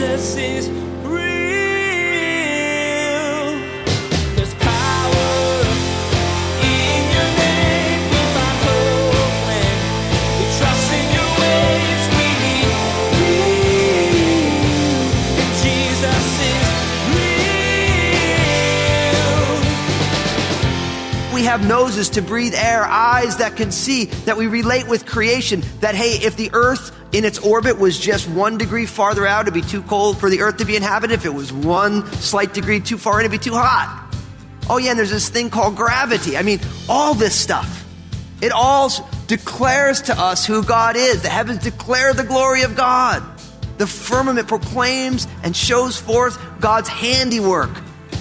Jesus is have noses to breathe air, eyes that can see, that we relate with creation. That, hey, if the earth in its orbit was just one degree farther out, it'd be too cold for the earth to be inhabited. If it was one slight degree too far in, it'd be too hot. Oh, yeah, and there's this thing called gravity. I mean, all this stuff. It all declares to us who God is. The heavens declare the glory of God. The firmament proclaims and shows forth God's handiwork.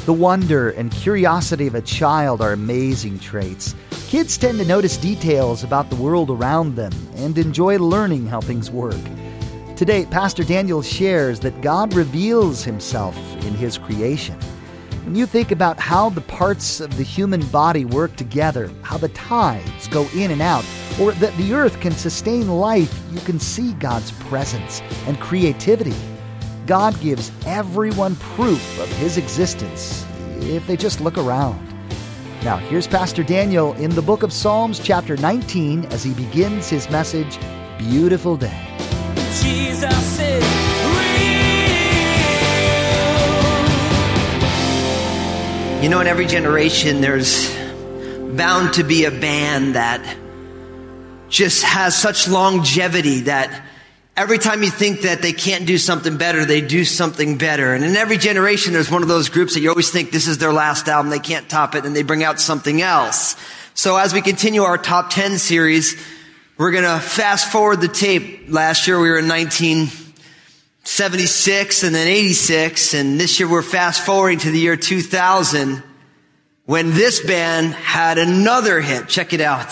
The wonder and curiosity of a child are amazing traits. Kids tend to notice details about the world around them and enjoy learning how things work. Today, Pastor Daniel shares that God reveals himself in his creation. When you think about how the parts of the human body work together, how the tides go in and out, or that the earth can sustain life, you can see God's presence and creativity. God gives everyone proof of his existence if they just look around. Now, here's Pastor Daniel in the book of Psalms, chapter 19, as he begins his message, Beautiful Day. Jesus is real. You know, in every generation, there's bound to be a band that just has such longevity that every time you think that they can't do something better, they do something better. And in every generation, there's one of those groups that you always think this is their last album, they can't top it, and they bring out something else. So as we continue our top 10 series, we're gonna fast forward the tape. Last year we were in 1976 and then 86, and this year we're fast forwarding to the year 2000 when this band had another hit. Check it out.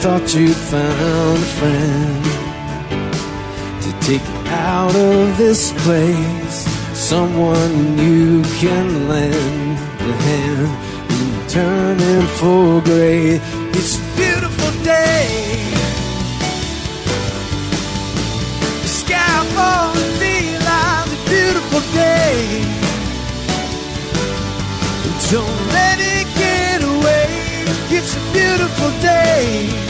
Thought you'd found a friend to take you out of this place. Someone you can lend a hand and turn in turning for gray. It's a beautiful day. The sky falling feel like a beautiful day. Don't let it get away. It's a beautiful day.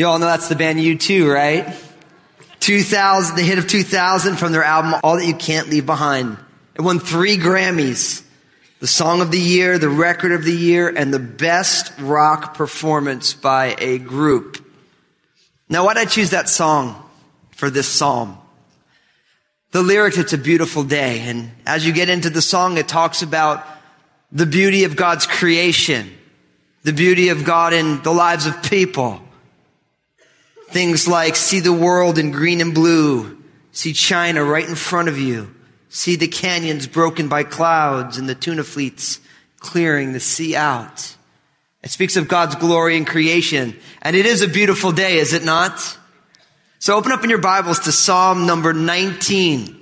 You all know that's the band U2, right? 2000, the hit of 2000 from their album All That You Can't Leave Behind. It won three Grammys. The Song of the Year, the Record of the Year, and the Best Rock Performance by a Group. Now, why did I choose that song for this psalm? The lyrics, it's a beautiful day. And as you get into the song, it talks about the beauty of God's creation, the beauty of God in the lives of people. Things like see the world in green and blue, see China right in front of you, see the canyons broken by clouds and the tuna fleets clearing the sea out. It speaks of God's glory in creation. And it is a beautiful day, is it not? So open up in your Bibles to Psalm number 19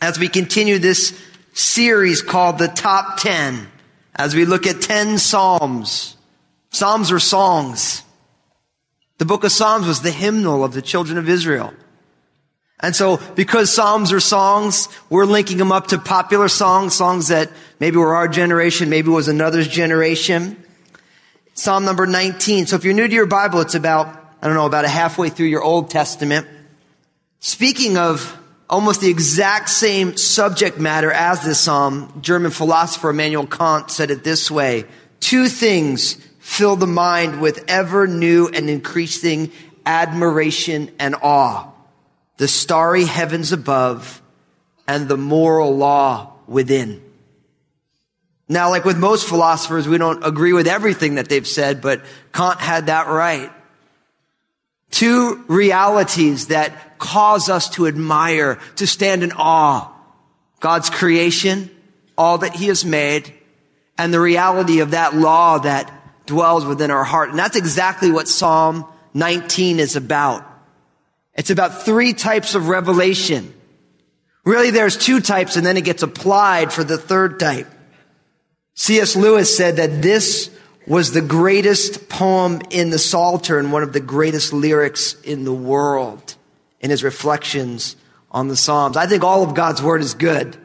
as we continue this series called the Top 10, as we look at 10 Psalms. Psalms are songs. The book of Psalms was the hymnal of the children of Israel. And so because Psalms are songs, we're linking them up to popular songs, songs that maybe were our generation, maybe was another's generation. Psalm number 19. So if you're new to your Bible, it's about, I don't know, about a halfway through your Old Testament. Speaking of almost the exact same subject matter as this psalm, German philosopher Immanuel Kant said it this way. Two things fill the mind with ever new and increasing admiration and awe. The starry heavens above and the moral law within. Now, like with most philosophers, we don't agree with everything that they've said, but Kant had that right. Two realities that cause us to admire, to stand in awe. God's creation, all that he has made, and the reality of that law that dwells within our heart. And that's exactly what Psalm 19 is about. It's about three types of revelation. Really, there's two types, and then it gets applied for the third type. C.S. Lewis said that this was the greatest poem in the Psalter and one of the greatest lyrics in the world in his reflections on the Psalms. I think all of God's word is good.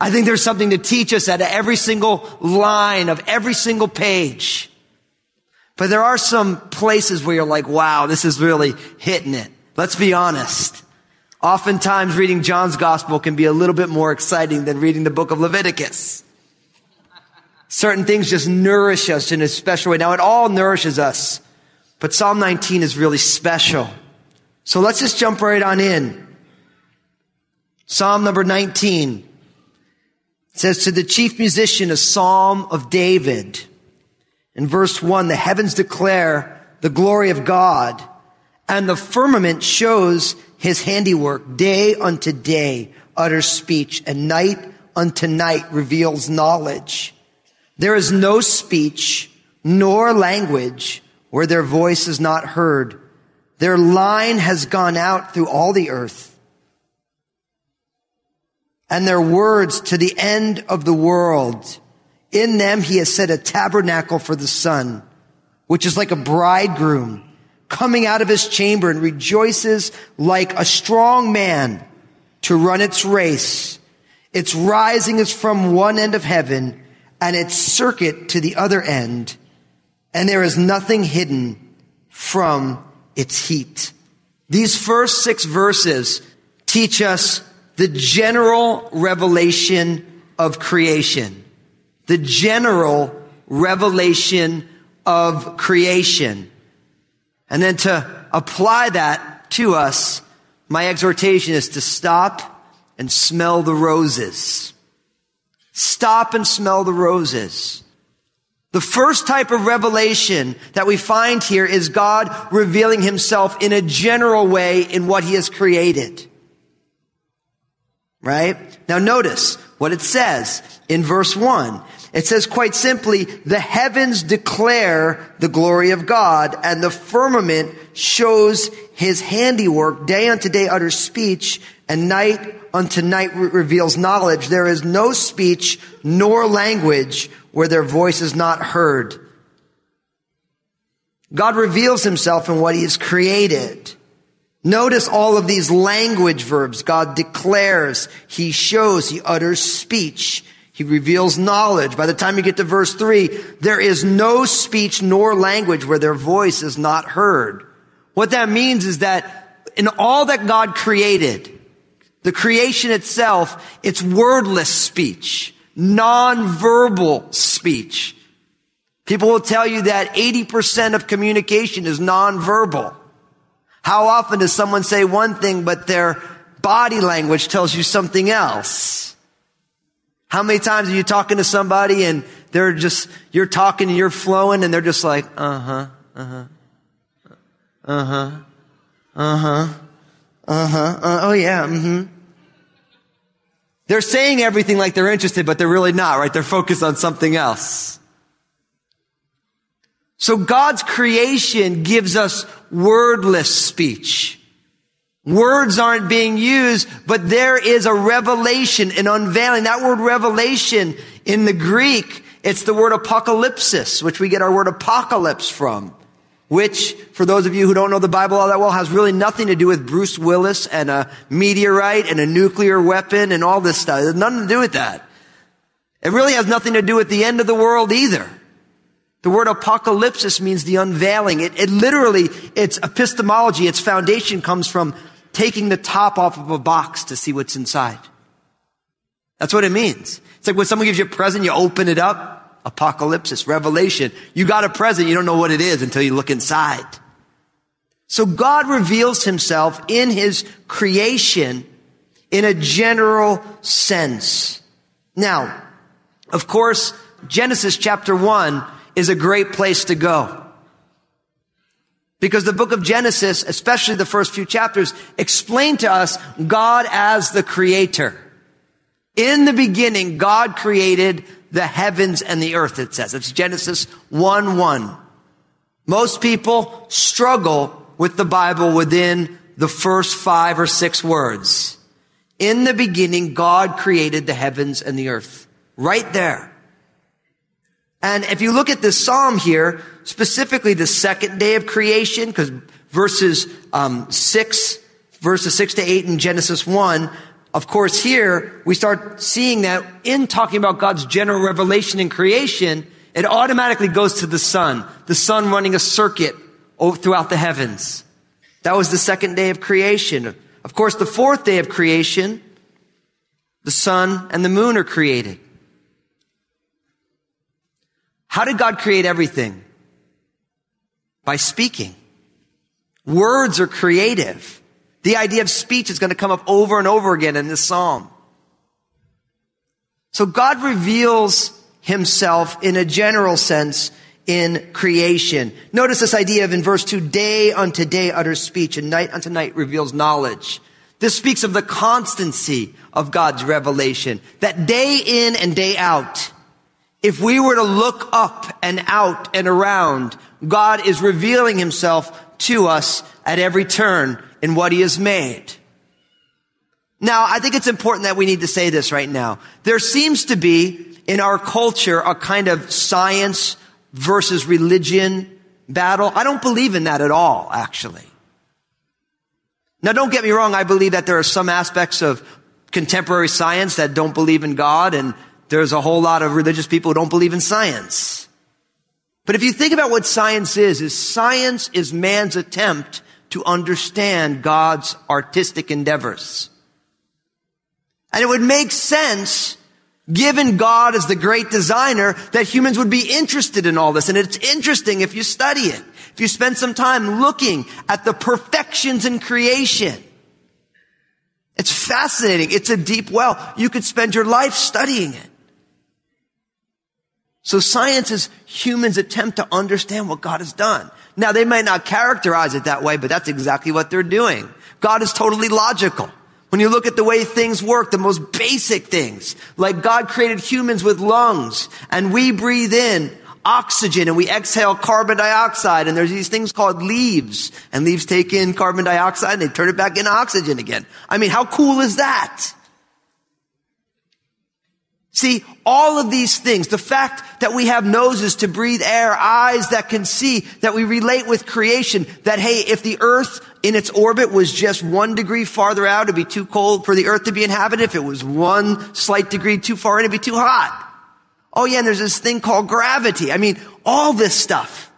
I think there's something to teach us of every single line of every single page. But there are some places where you're like, wow, this is really hitting it. Let's be honest. Oftentimes reading John's gospel can be a little bit more exciting than reading the book of Leviticus. Certain things just nourish us in a special way. Now it all nourishes us, but Psalm 19 is really special. So let's just jump right on in. Psalm number 19 it says to the chief musician, a psalm of David. In verse one, the heavens declare the glory of God and the firmament shows his handiwork. Day unto day utters speech and night unto night reveals knowledge. There is no speech nor language where their voice is not heard. Their line has gone out through all the earth and their words to the end of the world. In them he has set a tabernacle for the sun, which is like a bridegroom coming out of his chamber and rejoices like a strong man to run its race. Its rising is from one end of heaven and its circuit to the other end, and there is nothing hidden from its heat. These first six verses teach us the general revelation of creation. The general revelation of creation. And then to apply that to us, my exhortation is to stop and smell the roses. Stop and smell the roses. The first type of revelation that we find here is God revealing himself in a general way in what he has created. Right? Now notice what it says in verse one. It says quite simply, the heavens declare the glory of God and the firmament shows his handiwork. Day unto day utters speech and night unto night re- reveals knowledge. There is no speech nor language where their voice is not heard. God reveals himself in what he has created. Notice all of these language verbs. God declares, He shows, He utters speech, He reveals knowledge. By the time you get to verse three, there is no speech nor language where their voice is not heard. What that means is that in all that God created, the creation itself, it's wordless speech, non-verbal speech. People will tell you that 80% of communication is non-verbal. How often does someone say one thing, but their body language tells you something else? How many times are you talking to somebody and they're just, you're talking and you're flowing and they're just like, uh huh, uh huh, uh huh, uh huh, uh huh, uh, oh yeah, mm hmm. They're saying everything like they're interested, but they're really not, right? They're focused on something else. So God's creation gives us wordless speech. Words aren't being used, but there is a revelation, an unveiling. That word revelation in the Greek, it's the word apocalypsis, which we get our word apocalypse from. which, for those of you who don't know the Bible all that well, has really nothing to do with Bruce Willis and a meteorite and a nuclear weapon and all this stuff. It has nothing to do with that. It really has nothing to do with the end of the world either. The word apocalypsis means the unveiling. It, it literally, its epistemology, its foundation comes from taking the top off of a box to see what's inside. That's what it means. It's like when someone gives you a present, you open it up. Apocalypsis, revelation. You got a present, you don't know what it is until you look inside. So God reveals himself in his creation in a general sense. Now, of course, Genesis chapter 1 is a great place to go. Because the book of Genesis, especially the first few chapters, explain to us God as the creator. In the beginning, God created the heavens and the earth, it says. It's Genesis 1 1. Most people struggle with the Bible within the first five or six words. In the beginning, God created the heavens and the earth. Right there. And if you look at this psalm here, specifically the second day of creation, because verses um, six, verses six to eight in Genesis one, of course, here we start seeing that in talking about God's general revelation in creation, it automatically goes to the sun, the sun running a circuit throughout the heavens. That was the second day of creation. Of course, the fourth day of creation, the sun and the moon are created. How did God create everything? By speaking. Words are creative. The idea of speech is going to come up over and over again in this psalm. So God reveals himself in a general sense in creation. Notice this idea of in verse 2, day unto day utters speech and night unto night reveals knowledge. This speaks of the constancy of God's revelation, that day in and day out, if we were to look up and out and around, God is revealing himself to us at every turn in what he has made. Now, I think it's important that we need to say this right now. There seems to be in our culture a kind of science versus religion battle. I don't believe in that at all, actually. Now, don't get me wrong. I believe that there are some aspects of contemporary science that don't believe in God and there's a whole lot of religious people who don't believe in science. But if you think about what science is, is science is man's attempt to understand God's artistic endeavors. And it would make sense, given God as the great designer, that humans would be interested in all this. And it's interesting if you study it. If you spend some time looking at the perfections in creation. It's fascinating. It's a deep well. You could spend your life studying it. So science is humans' attempt to understand what God has done. Now they might not characterize it that way, but that's exactly what they're doing. God is totally logical. When you look at the way things work, the most basic things, like God created humans with lungs and we breathe in oxygen and we exhale carbon dioxide and there's these things called leaves and leaves take in carbon dioxide and they turn it back into oxygen again. I mean, how cool is that? See, all of these things, the fact that we have noses to breathe air, eyes that can see, that we relate with creation, that hey, if the earth in its orbit was just one degree farther out, it'd be too cold for the earth to be inhabited. If it was one slight degree too far in, it'd be too hot. Oh yeah, and there's this thing called gravity. I mean, all this stuff.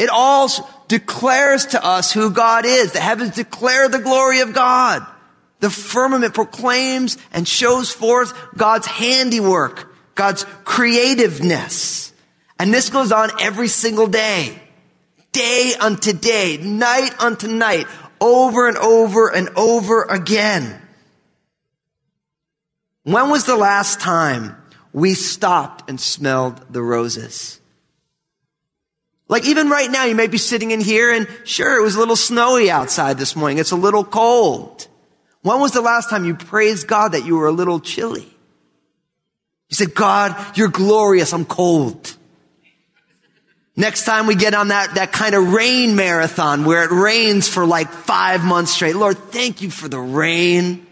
It all declares to us who God is. The heavens declare the glory of God. The firmament proclaims and shows forth God's handiwork, God's creativeness. And this goes on every single day. Day unto day, night unto night, over and over and over again. When was the last time we stopped and smelled the roses? Like even right now, you may be sitting in here and sure, it was a little snowy outside this morning. It's a little cold. When was the last time you praised God that you were a little chilly? You said, God, you're glorious. I'm cold. Next time we get on that, that kind of rain marathon where it rains for like five months straight. Lord, thank you for the rain.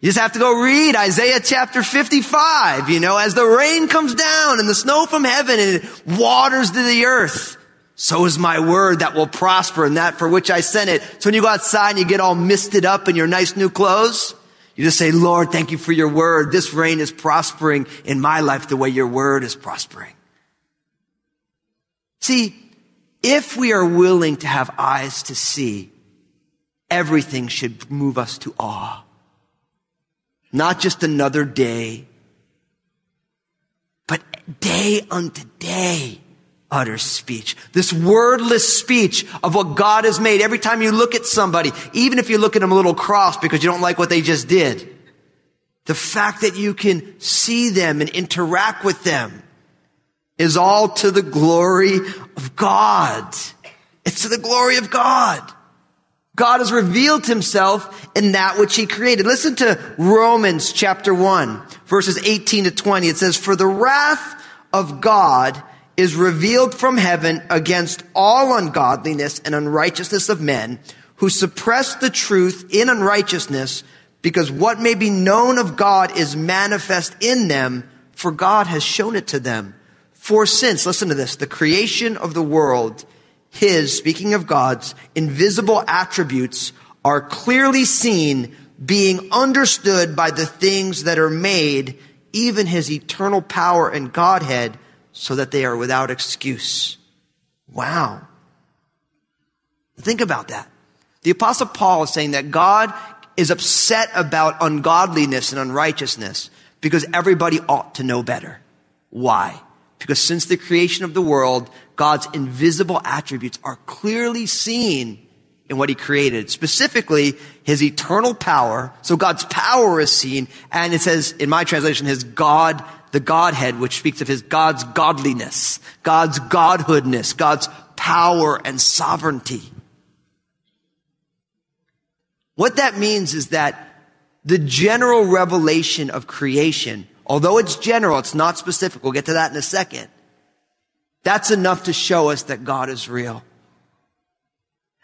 You just have to go read Isaiah chapter 55, you know, as the rain comes down and the snow from heaven and it waters to the earth. So is my word that will prosper and that for which I sent it. So when you go outside and you get all misted up in your nice new clothes, you just say, Lord, thank you for your word. This rain is prospering in my life the way your word is prospering. See, if we are willing to have eyes to see, everything should move us to awe. Not just another day, but day unto day utter speech. This wordless speech of what God has made. Every time you look at somebody, even if you look at them a little cross because you don't like what they just did, the fact that you can see them and interact with them is all to the glory of God. It's to the glory of God. God has revealed himself in that which he created. Listen to Romans chapter 1, verses 18 to 20. It says, For the wrath of God is revealed from heaven against all ungodliness and unrighteousness of men who suppress the truth in unrighteousness because what may be known of God is manifest in them, for God has shown it to them. For since, listen to this, the creation of the world, his, speaking of God's, invisible attributes are clearly seen, being understood by the things that are made, even his eternal power and Godhead, so that they are without excuse. Wow. Think about that. The apostle Paul is saying that God is upset about ungodliness and unrighteousness because everybody ought to know better. Why? Because since the creation of the world, God's invisible attributes are clearly seen in what he created, specifically his eternal power. So God's power is seen, and it says in my translation, his God, the Godhead, which speaks of his God's godliness, God's godhoodness, God's power and sovereignty. What that means is that the general revelation of creation Although it's general, it's not specific. We'll get to that in a second. That's enough to show us that God is real.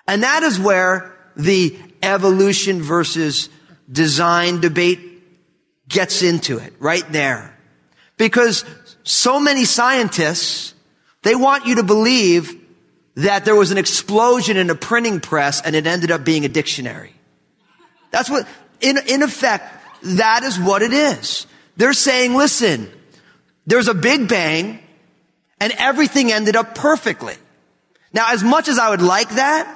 And that is where the evolution versus design debate gets into it, right there. Because so many scientists, they want you to believe that there was an explosion in a printing press and it ended up being a dictionary. That's what, in, in effect, that is what it is. They're saying, listen, there's a big bang and everything ended up perfectly. Now, as much as I would like that,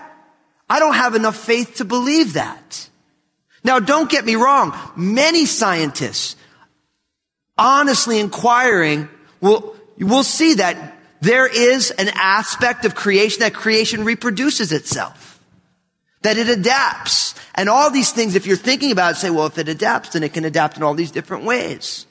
I don't have enough faith to believe that. Now, don't get me wrong. Many scientists, honestly inquiring, will, will see that there is an aspect of creation that creation reproduces itself. That it adapts. And all these things, if you're thinking about it, say, well, if it adapts, then it can adapt in all these different ways.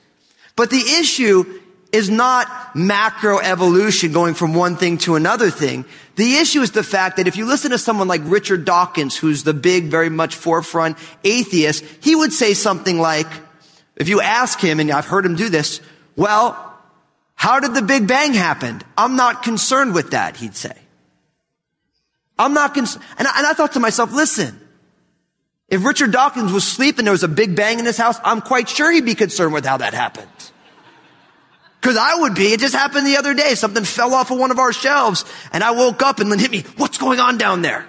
But the issue is not macro evolution going from one thing to another thing. The issue is the fact that if you listen to someone like Richard Dawkins, who's the big, very much forefront atheist, he would say something like, if you ask him, and I've heard him do this, well, how did the Big Bang happen? I'm not concerned with that, he'd say. I'm not concerned. And, and I thought to myself, listen, if Richard Dawkins was asleep and there was a big bang in his house, I'm quite sure he'd be concerned with how that happened. Cause I would be. It just happened the other day. Something fell off of one of our shelves and I woke up and then hit me. What's going on down there?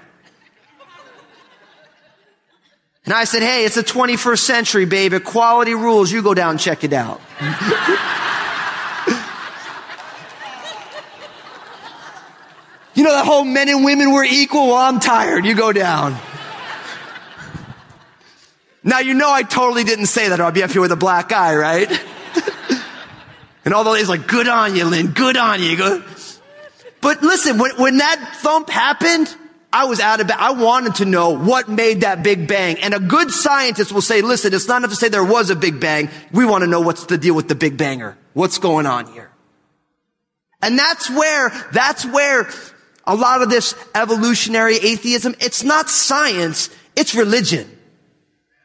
And I said, Hey, it's the 21st century, babe. Equality rules. You go down and check it out. you know, that whole men and women were equal. Well, I'm tired. You go down. Now, you know, I totally didn't say that or I'd be up here with a black eye, right? And all the ladies like, good on you, Lynn, good on you. But listen, when, when that thump happened, I was out of bed. I wanted to know what made that big bang. And a good scientist will say, listen, it's not enough to say there was a big bang. We want to know what's the deal with the big banger. What's going on here? And that's where, that's where a lot of this evolutionary atheism, it's not science, it's religion.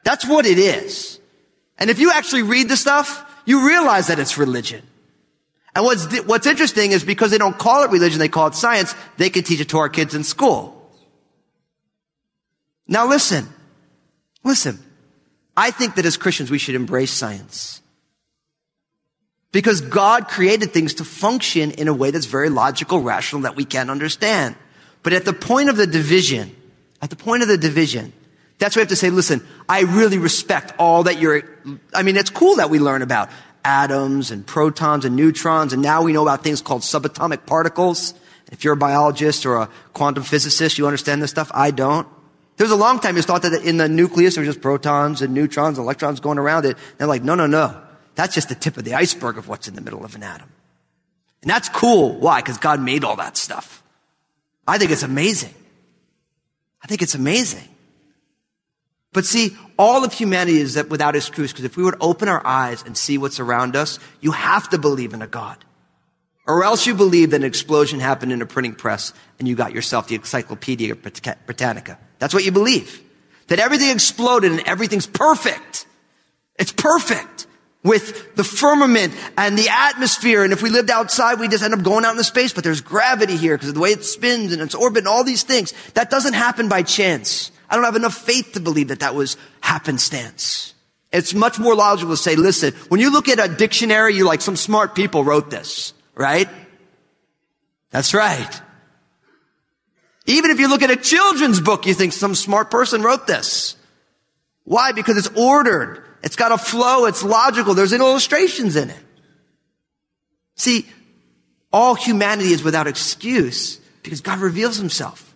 That's what it is. And if you actually read the stuff, you realize that it's religion. And what's, what's interesting is because they don't call it religion, they call it science, they can teach it to our kids in school. Now listen, listen. I think that as Christians, we should embrace science. Because God created things to function in a way that's very logical, rational, that we can understand. But at the point of the division, at the point of the division, that's where we have to say, listen, I really respect all that you're, I mean, it's cool that we learn about atoms and protons and neutrons, and now we know about things called subatomic particles. If you're a biologist or a quantum physicist, you understand this stuff. I don't. There was a long time it was thought that in the nucleus there were just protons and neutrons and electrons going around it. They're like, no, no, no. That's just the tip of the iceberg of what's in the middle of an atom. And that's cool. Why? Because God made all that stuff. I think it's amazing. I think it's amazing. But see, all of humanity is that without excuse, because if we would open our eyes and see what's around us, you have to believe in a God. Or else you believe that an explosion happened in a printing press and you got yourself the Encyclopedia Britannica. That's what you believe. That everything exploded and everything's perfect. It's perfect with the firmament and the atmosphere. And if we lived outside, we just end up going out into space, but there's gravity here because of the way it spins and its orbit and all these things. That doesn't happen by chance. I don't have enough faith to believe that that was happenstance. It's much more logical to say, listen, when you look at a dictionary, you're like, some smart people wrote this right? That's right. Even if you look at a children's book, you think some smart person wrote this. Why? Because it's ordered. It's got a flow. It's logical. There's illustrations in it. See, all humanity is without excuse because God reveals himself.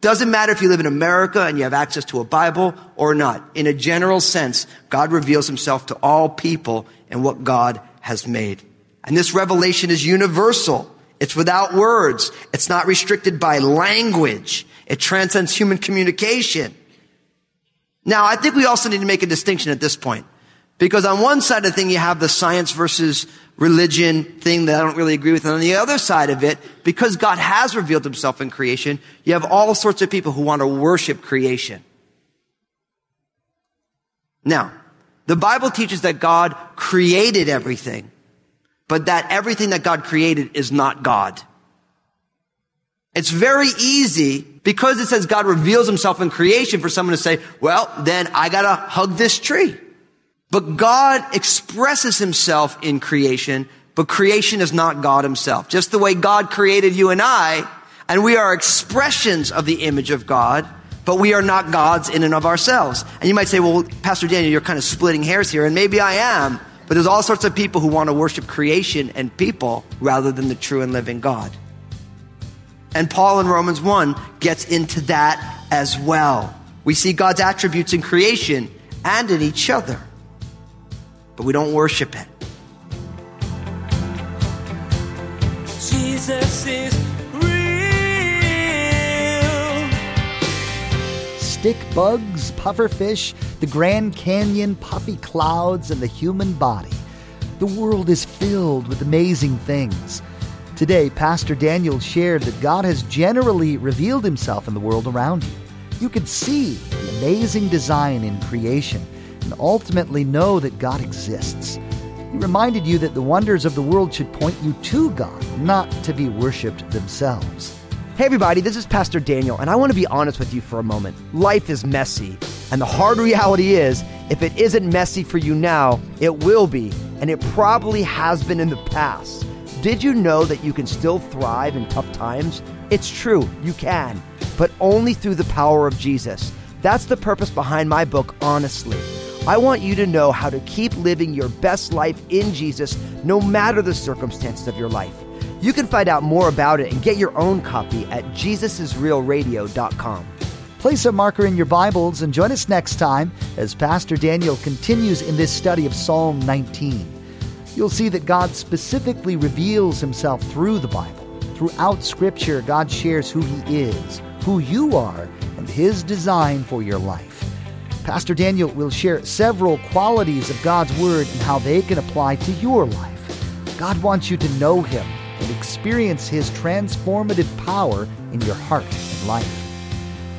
Doesn't matter if you live in America and you have access to a Bible or not. In a general sense, God reveals himself to all people and what God has made. And this revelation is universal. It's without words. It's not restricted by language. It transcends human communication. Now, I think we also need to make a distinction at this point. Because on one side of the thing, you have the science versus religion thing that I don't really agree with. And on the other side of it, because God has revealed himself in creation, you have all sorts of people who want to worship creation. Now, the Bible teaches that God created everything but that everything that God created is not God. It's very easy because it says God reveals himself in creation for someone to say, well, then I gotta hug this tree. But God expresses himself in creation, but creation is not God himself. Just the way God created you and I, and we are expressions of the image of God, but we are not gods in and of ourselves. And you might say, well, Pastor Daniel, you're kind of splitting hairs here, and maybe I am. But there's all sorts of people who want to worship creation and people rather than the true and living God. And Paul in Romans 1 gets into that as well. We see God's attributes in creation and in each other, but we don't worship it. Jesus is Stick bugs, pufferfish, the Grand Canyon, puffy clouds, and the human body. The world is filled with amazing things. Today, Pastor Daniel shared that God has generally revealed himself in the world around you. You can see the amazing design in creation and ultimately know that God exists. He reminded you that the wonders of the world should point you to God, not to be worshiped themselves. Hey, everybody, this is Pastor Daniel, and I want to be honest with you for a moment. Life is messy, and the hard reality is if it isn't messy for you now, it will be, and it probably has been in the past. Did you know that you can still thrive in tough times? It's true, you can, but only through the power of Jesus. That's the purpose behind my book, Honestly. I want you to know how to keep living your best life in Jesus no matter the circumstances of your life. You can find out more about it and get your own copy at jesusisrealradio.com. Place a marker in your Bibles and join us next time as Pastor Daniel continues in this study of Psalm 19. You'll see that God specifically reveals himself through the Bible. Throughout Scripture, God shares who he is, who you are, and his design for your life. Pastor Daniel will share several qualities of God's Word and how they can apply to your life. God wants you to know him experience his transformative power in your heart and life.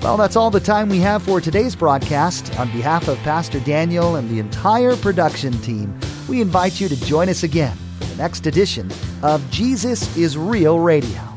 Well, that's all the time we have for today's broadcast. On behalf of Pastor Daniel and the entire production team, we invite you to join us again for the next edition of Jesus is Real Radio.